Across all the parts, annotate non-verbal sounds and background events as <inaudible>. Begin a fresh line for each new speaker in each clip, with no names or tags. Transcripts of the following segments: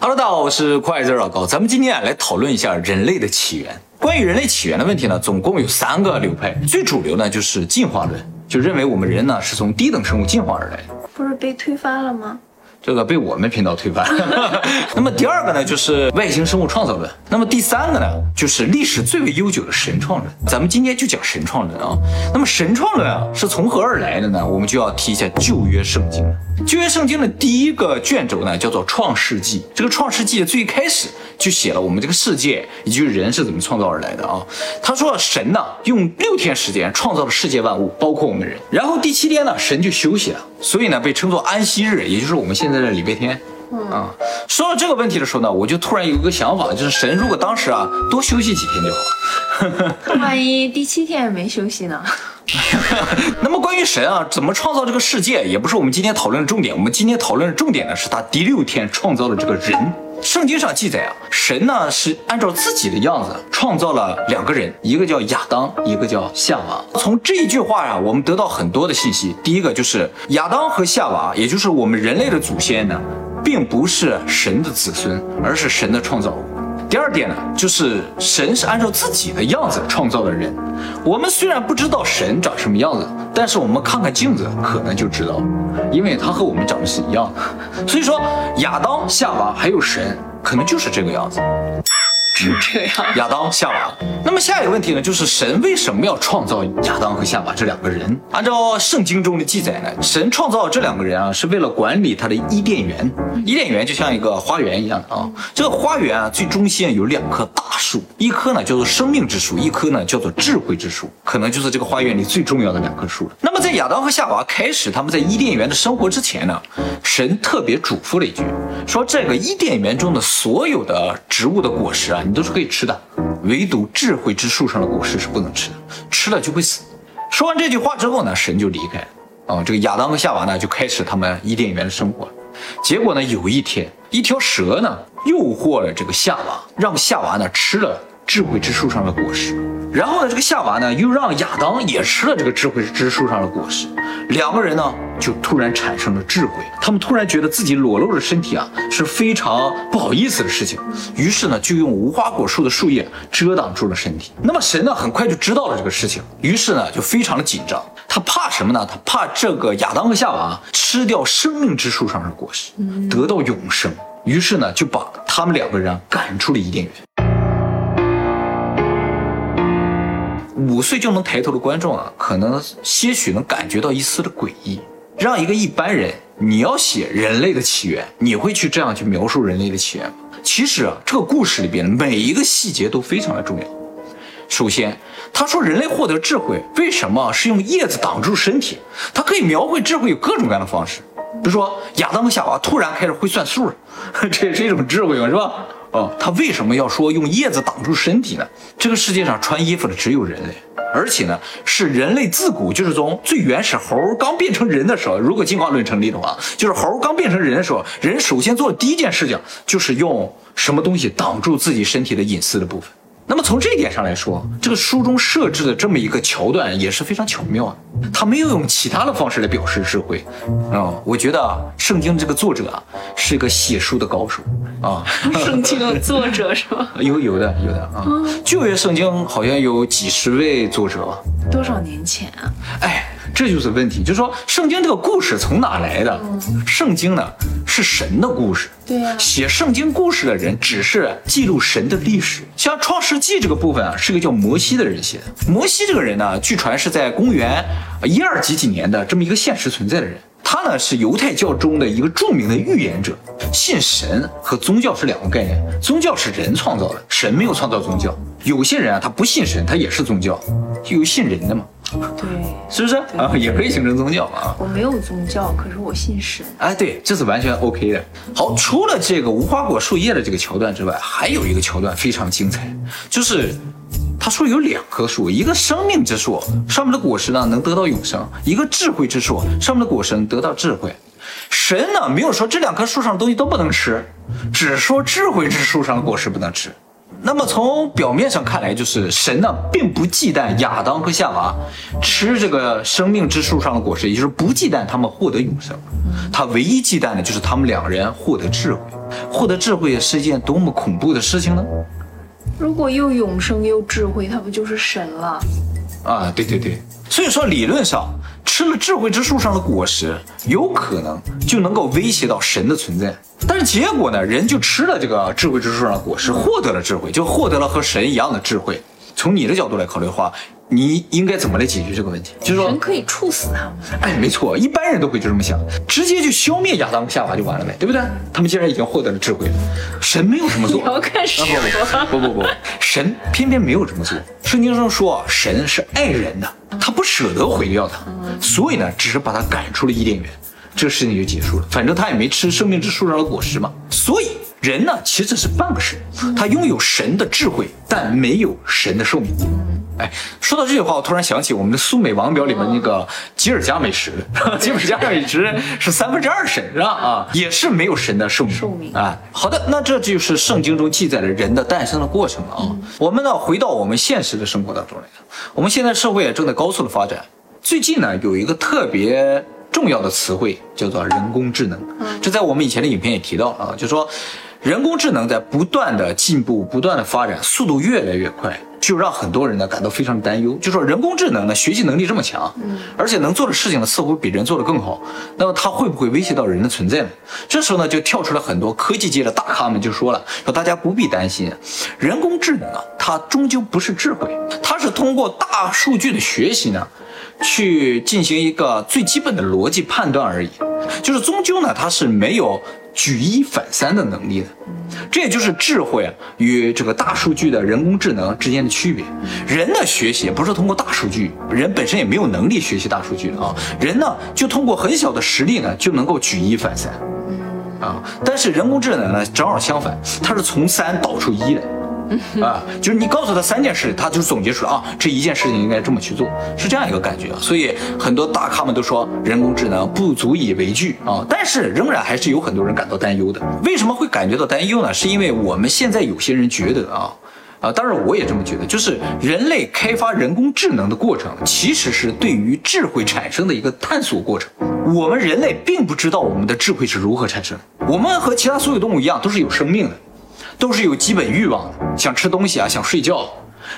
哈喽大家好，我是快字老高，咱们今天啊来讨论一下人类的起源。关于人类起源的问题呢，总共有三个流派，最主流呢就是进化论，就认为我们人呢是从低等生物进化而来的。
不是被推翻了吗？
这个被我们频道推翻。<laughs> 那么第二个呢，就是外星生物创造论。那么第三个呢，就是历史最为悠久的神创论。咱们今天就讲神创论啊。那么神创论啊是从何而来的呢？我们就要提一下旧约圣经。旧约圣经的第一个卷轴呢，叫做创世纪。这个创世纪的最开始就写了我们这个世界以及人是怎么创造而来的啊。他说神呢用六天时间创造了世界万物，包括我们人。然后第七天呢，神就休息了，所以呢被称作安息日，也就是我们现在的礼拜天。啊，说到这个问题的时候呢，我就突然有一个想法，就是神如果当时啊多休息几天就好。<laughs>
万一第七天也没休息呢？<laughs>
那么关于神啊怎么创造这个世界，也不是我们今天讨论的重点。我们今天讨论的重点呢，是他第六天创造了这个人。圣经上记载啊，神呢是按照自己的样子创造了两个人，一个叫亚当，一个叫夏娃。从这一句话啊，我们得到很多的信息。第一个就是亚当和夏娃，也就是我们人类的祖先呢，并不是神的子孙，而是神的创造物。第二点呢，就是神是按照自己的样子创造的人。我们虽然不知道神长什么样子，但是我们看看镜子可能就知道，因为他和我们长得是一样的。所以说，亚当、夏娃还有神，可能就是这个样子。
是这样。
亚当、夏娃。那么下一个问题呢，就是神为什么要创造亚当和夏娃这两个人？按照圣经中的记载呢，神创造这两个人啊，是为了管理他的伊甸园。伊甸园就像一个花园一样的啊，这个花园啊，最中心有两棵大树，一棵呢叫做生命之树，一棵呢叫做智慧之树，可能就是这个花园里最重要的两棵树了。那么在亚当和夏娃开始他们在伊甸园的生活之前呢，神特别嘱咐了一句，说这个伊甸园中的所有的植物的果实啊，你都是可以吃的，唯独智慧之树上的果实是不能吃的，吃了就会死。说完这句话之后呢，神就离开了。啊，这个亚当和夏娃呢就开始他们伊甸园的生活。结果呢，有一天，一条蛇呢诱惑了这个夏娃，让夏娃呢吃了智慧之树上的果实。然后呢，这个夏娃呢又让亚当也吃了这个智慧之树上的果实。两个人呢就突然产生了智慧，他们突然觉得自己裸露的身体啊是非常不好意思的事情，于是呢就用无花果树的树叶遮挡住了身体。那么神呢很快就知道了这个事情，于是呢就非常的紧张，他怕什么呢？他怕这个亚当和夏娃吃掉生命之树上的果实，得到永生。于是呢就把他们两个人赶出了伊甸园。五岁就能抬头的观众啊，可能些许能感觉到一丝的诡异。让一个一般人，你要写人类的起源，你会去这样去描述人类的起源吗？其实啊，这个故事里边每一个细节都非常的重要。首先，他说人类获得智慧，为什么是用叶子挡住身体？他可以描绘智慧有各种各样的方式，比如说亚当和夏娃突然开始会算数了，这也是一种智慧嘛，是吧？哦，他为什么要说用叶子挡住身体呢？这个世界上穿衣服的只有人类，而且呢，是人类自古就是从最原始猴刚变成人的时候，如果进化论成立的话，就是猴刚变成人的时候，人首先做的第一件事情就是用什么东西挡住自己身体的隐私的部分。那么从这一点上来说，这个书中设置的这么一个桥段也是非常巧妙的。他没有用其他的方式来表示智慧，啊，我觉得啊，圣经这个作者啊是一个写书的高手啊。<laughs>
圣经的作者是吧？<laughs>
有有的有的啊，旧约圣经好像有几十位作者吧？
多少年前啊？
哎。这就是问题，就是说圣经这个故事从哪来的？圣经呢是神的故事，
对呀。
写圣经故事的人只是记录神的历史。像创世纪这个部分啊，是个叫摩西的人写的。摩西这个人呢，据传是在公元一二几几年的这么一个现实存在的人。他呢是犹太教中的一个著名的预言者。信神和宗教是两个概念，宗教是人创造的，神没有创造宗教。有些人啊，他不信神，他也是宗教，有信人的嘛。
对，
是不是啊？也可以形成宗教啊。
我没有宗教，可是我信神。
哎，对，这是完全 OK 的。好，除了这个无花果树叶的这个桥段之外，还有一个桥段非常精彩，就是他说有两棵树，一个生命之树上面的果实呢能得到永生，一个智慧之树上面的果实能得到智慧。神呢没有说这两棵树上的东西都不能吃，只说智慧之树上的果实不能吃。那么从表面上看来，就是神呢并不忌惮亚当和夏娃吃这个生命之树上的果实，也就是不忌惮他们获得永生。他唯一忌惮的就是他们两人获得智慧。获得智慧是一件多么恐怖的事情呢？
如果又永生又智慧，他不就是神了？
啊，对对对。所以说，理论上吃了智慧之树上的果实，有可能就能够威胁到神的存在。但是结果呢，人就吃了这个智慧之树上的果实，获得了智慧，就获得了和神一样的智慧。从你的角度来考虑的话，你应该怎么来解决这个问题？就是说
神，可以处死他们。
哎，没错，一般人都会就这么想，直接就消灭亚当夏娃就完了呗，对不对？他们既然已经获得了智慧了，神没有这么做 <laughs>
你。要干什么？
不不不，神偏偏没有这么做。圣经上说啊，神是爱人的，他不舍得毁掉他，所以呢，只是把他赶出了伊甸园，这个事情就结束了。反正他也没吃生命之树上的果实嘛，所以人呢其实是半个神，他拥有神的智慧，但没有神的寿命。哎，说到这句话，我突然想起我们的苏美王表里面那个吉尔加美什，<laughs> 吉尔加美什是三分之二神是吧？啊，也是没有神的寿命。
寿命
啊，好的，那这就是圣经中记载了人的诞生的过程了啊。我们呢，回到我们现实的生活当中来，我们现在社会也正在高速的发展。最近呢，有一个特别重要的词汇叫做人工智能，这在我们以前的影片也提到了啊，就说人工智能在不断的进步、不断的发展，速度越来越快。就让很多人呢感到非常的担忧，就说人工智能呢学习能力这么强，而且能做的事情呢似乎比人做的更好，那么它会不会威胁到人的存在呢？这时候呢就跳出来很多科技界的大咖们就说了，说大家不必担心，人工智能啊它终究不是智慧，它是通过大数据的学习呢，去进行一个最基本的逻辑判断而已，就是终究呢它是没有举一反三的能力的。这也就是智慧啊与这个大数据的人工智能之间的区别。人的学习不是通过大数据，人本身也没有能力学习大数据的啊。人呢就通过很小的实力呢就能够举一反三，啊，但是人工智能呢正好相反，它是从三导出一来。啊，就是你告诉他三件事，他就总结出来啊，这一件事情应该这么去做，是这样一个感觉啊。所以很多大咖们都说人工智能不足以为惧啊，但是仍然还是有很多人感到担忧的。为什么会感觉到担忧呢？是因为我们现在有些人觉得啊。啊，当然我也这么觉得，就是人类开发人工智能的过程，其实是对于智慧产生的一个探索过程。我们人类并不知道我们的智慧是如何产生的，我们和其他所有动物一样，都是有生命的。都是有基本欲望的，想吃东西啊，想睡觉。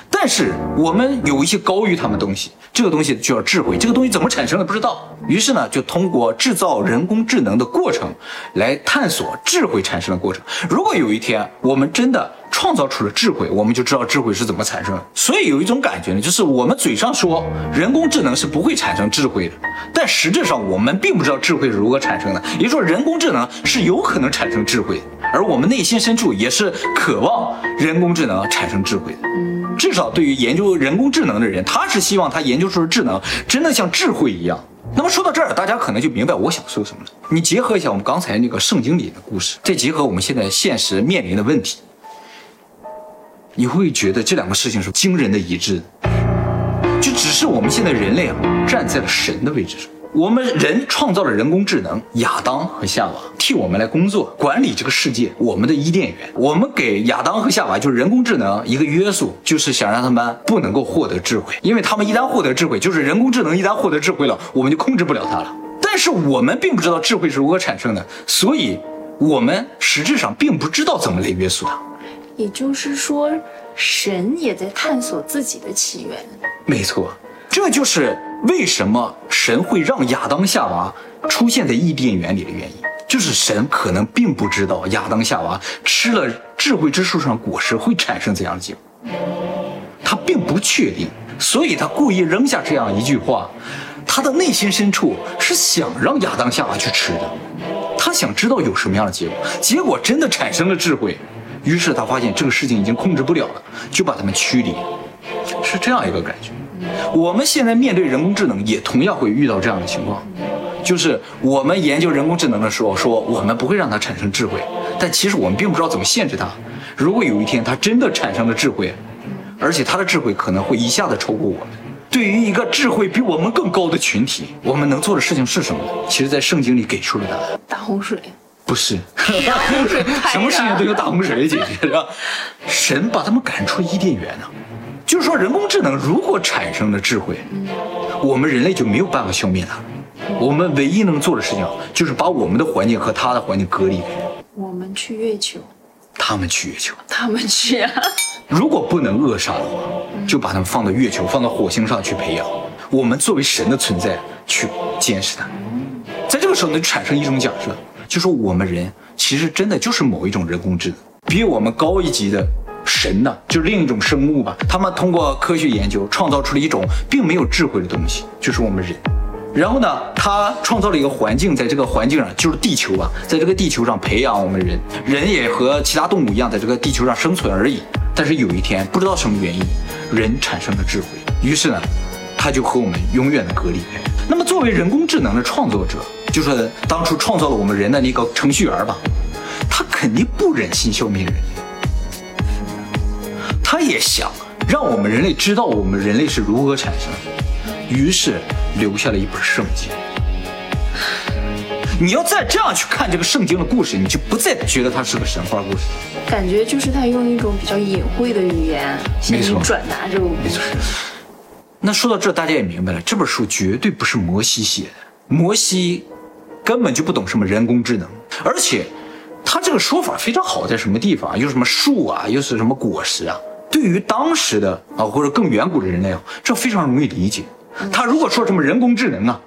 但是我们有一些高于他们东西，这个东西就叫智慧。这个东西怎么产生的不知道，于是呢，就通过制造人工智能的过程来探索智慧产生的过程。如果有一天我们真的创造出了智慧，我们就知道智慧是怎么产生的。所以有一种感觉呢，就是我们嘴上说人工智能是不会产生智慧的，但实质上我们并不知道智慧是如何产生的。也就是说，人工智能是有可能产生智慧的。而我们内心深处也是渴望人工智能产生智慧的，至少对于研究人工智能的人，他是希望他研究出的智能真的像智慧一样。那么说到这儿，大家可能就明白我想说什么了。你结合一下我们刚才那个圣经里的故事，再结合我们现在现实面临的问题，你会觉得这两个事情是惊人的一致的。就只是我们现在人类啊，站在了神的位置上。我们人创造了人工智能，亚当和夏娃替我们来工作，管理这个世界，我们的伊甸园。我们给亚当和夏娃就是人工智能一个约束，就是想让他们不能够获得智慧，因为他们一旦获得智慧，就是人工智能一旦获得智慧了，我们就控制不了它了。但是我们并不知道智慧是如何产生的，所以我们实质上并不知道怎么来约束它。
也就是说，神也在探索自己的起源。
没错，这就是为什么神会让亚当夏娃出现在伊甸园里的原因，就是神可能并不知道亚当夏娃吃了智慧之树上果实会产生怎样的结果，他并不确定，所以他故意扔下这样一句话，他的内心深处是想让亚当夏娃去吃的，他想知道有什么样的结果，结果真的产生了智慧，于是他发现这个事情已经控制不了了，就把他们驱离，是这样一个感觉。我们现在面对人工智能，也同样会遇到这样的情况，就是我们研究人工智能的时候，说我们不会让它产生智慧，但其实我们并不知道怎么限制它。如果有一天它真的产生了智慧，而且它的智慧可能会一下子超过我们，对于一个智慧比我们更高的群体，我们能做的事情是什么？其实，在圣经里给出了答案，
大洪水，
不不是，
大洪水
什么事情都有大洪水解决，是吧？神把他们赶出伊甸园呢，就是说人工智能如果产生了智慧，我们人类就没有办法消灭它。我们唯一能做的事情就是把我们的环境和它的环境隔离开，
我们去月球，
他们去月球。
他们去啊。
如果不能扼杀的话，就把他们放到月球、放到火星上去培养。我们作为神的存在去监视它，在这个时候呢，就产生一种假设，就说我们人其实真的就是某一种人工智能，比我们高一级的神呢，就是另一种生物吧。他们通过科学研究创造出了一种并没有智慧的东西，就是我们人。然后呢，他创造了一个环境，在这个环境上就是地球吧，在这个地球上培养我们人，人也和其他动物一样，在这个地球上生存而已。但是有一天，不知道什么原因，人产生了智慧，于是呢，他就和我们永远的隔离开。那么，作为人工智能的创作者，就是当初创造了我们人的那个程序员吧，他肯定不忍心消灭人类，他也想让我们人类知道我们人类是如何产生的，于是留下了一本圣经。你要再这样去看这个圣经的故事，你就不再觉得它是个神话故事。
感觉就是他用一种比较隐晦的语言向你转达这个故事。
那说到这，大家也明白了，这本书绝对不是摩西写的，摩西根本就不懂什么人工智能，而且他这个说法非常好，在什么地方啊？又什么树啊，又是什么果实啊？对于当时的啊或者更远古的人类啊，这非常容易理解。他如果说什么人工智能啊，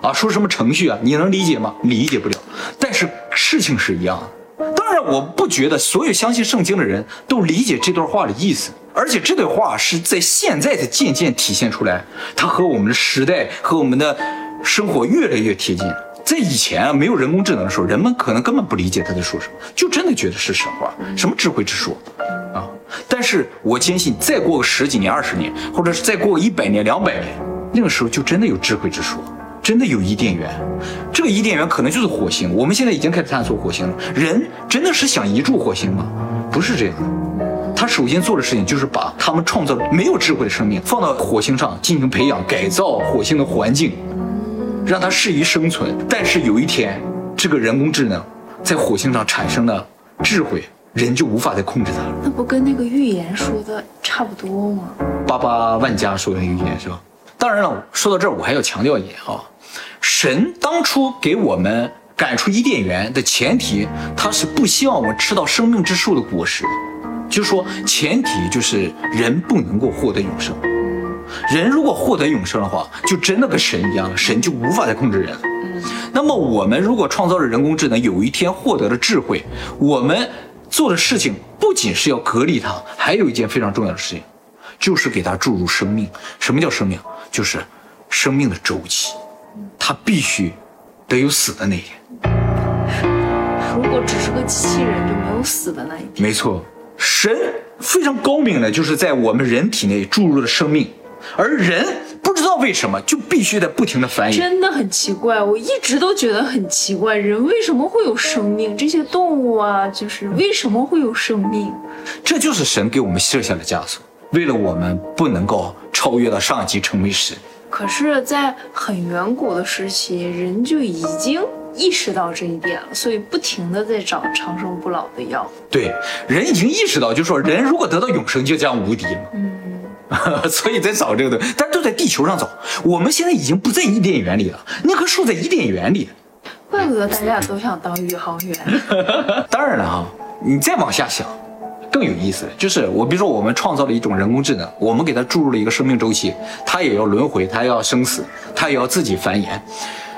啊说什么程序啊，你能理解吗？理解不了。但是事情是一样的。当然，我不觉得所有相信圣经的人都理解这段话的意思，而且这段话是在现在才渐渐体现出来，它和我们的时代和我们的生活越来越贴近。在以前啊，没有人工智能的时候，人们可能根本不理解他在说什么，就真的觉得是神话，什么智慧之说啊。但是我坚信，再过个十几年、二十年，或者是再过个一百年、两百年，那个时候就真的有智慧之说。真的有伊甸园，这个伊甸园可能就是火星。我们现在已经开始探索火星了。人真的是想移住火星吗？不是这样的。他首先做的事情就是把他们创造的没有智慧的生命放到火星上进行培养、改造火星的环境，让它适宜生存。但是有一天，这个人工智能在火星上产生了智慧，人就无法再控制它了。
那不跟那个预言说的差不多吗？
巴巴万家说的那个预言是吧？当然了，说到这儿，我还要强调一点啊，神当初给我们赶出伊甸园的前提，他是不希望我们吃到生命之树的果实，就是说前提就是人不能够获得永生。人如果获得永生的话，就真的跟神一样了，神就无法再控制人了。那么我们如果创造了人工智能，有一天获得了智慧，我们做的事情不仅是要隔离它，还有一件非常重要的事情，就是给它注入生命。什么叫生命？就是生命的周期，它必须得有死的那一天。
如果只是个机器人，就没有死的那一天。
没错，神非常高明的，就是在我们人体内注入了生命，而人不知道为什么就必须得不停的繁衍。
真的很奇怪，我一直都觉得很奇怪，人为什么会有生命？这些动物啊，就是为什么会有生命？
这就是神给我们设下的枷锁，为了我们不能够超越到上一级成为神。
可是，在很远古的时期，人就已经意识到这一点了，所以不停的在找长生不老的药。
对，人已经意识到，就是说人如果得到永生，就将无敌了。嗯，<laughs> 所以在找这个东西，但都在地球上找。我们现在已经不在伊甸园里了，那棵树在伊甸园里。
怪不得大家都想当宇航员。<laughs>
当然了哈，你再往下想，更有意思，就是我比如说我们创造了一种人工智能，我们给它注入了一个生命周期，它也要轮回，它要生死，它也要自己繁衍。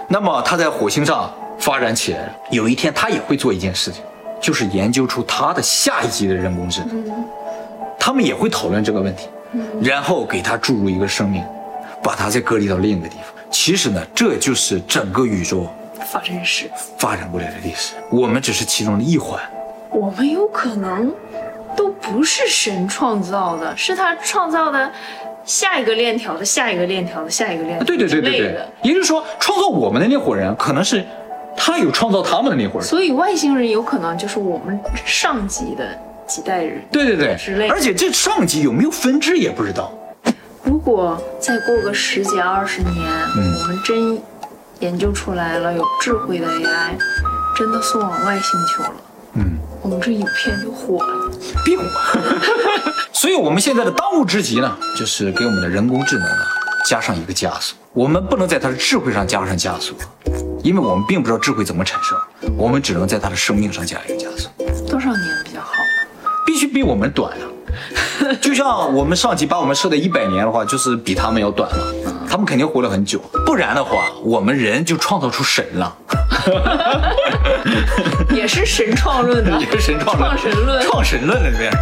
那么它在火星上发展起来了，有一天它也会做一件事情，就是研究出它的下一级的人工智能。他们也会讨论这个问题，然后给它注入一个生命，把它再隔离到另一个地方。其实呢，这就是整个宇宙
发展史，
发展过来的历史，我们只是其中的一环。
我们有可能都不是神创造的，是他创造的下一个链条的下一个链条的下一个链条
对对对对对也就是说，创造我们的那伙人，可能是他有创造他们的那伙人。
所以外星人有可能就是我们上级的几代人。
对对对
之类，
而且这上级有没有分支也不知道。
如果再过个十几二十年，
嗯
我们真研究出来了有智慧的 AI，真的送往外星球了，嗯，我们这影片就火了。
别火。所以我们现在的当务之急呢，就是给我们的人工智能啊加上一个加速。我们不能在它的智慧上加上加速，因为我们并不知道智慧怎么产生，我们只能在它的生命上加一个加速。必须比我们短啊！<laughs> 就像我们上级把我们设的一百年的话，就是比他们要短了。他们肯定活了很久，不然的话，我们人就创造出神了。<laughs>
也是神创论的，<laughs>
也是神创论，
创神论，
创神论了这边。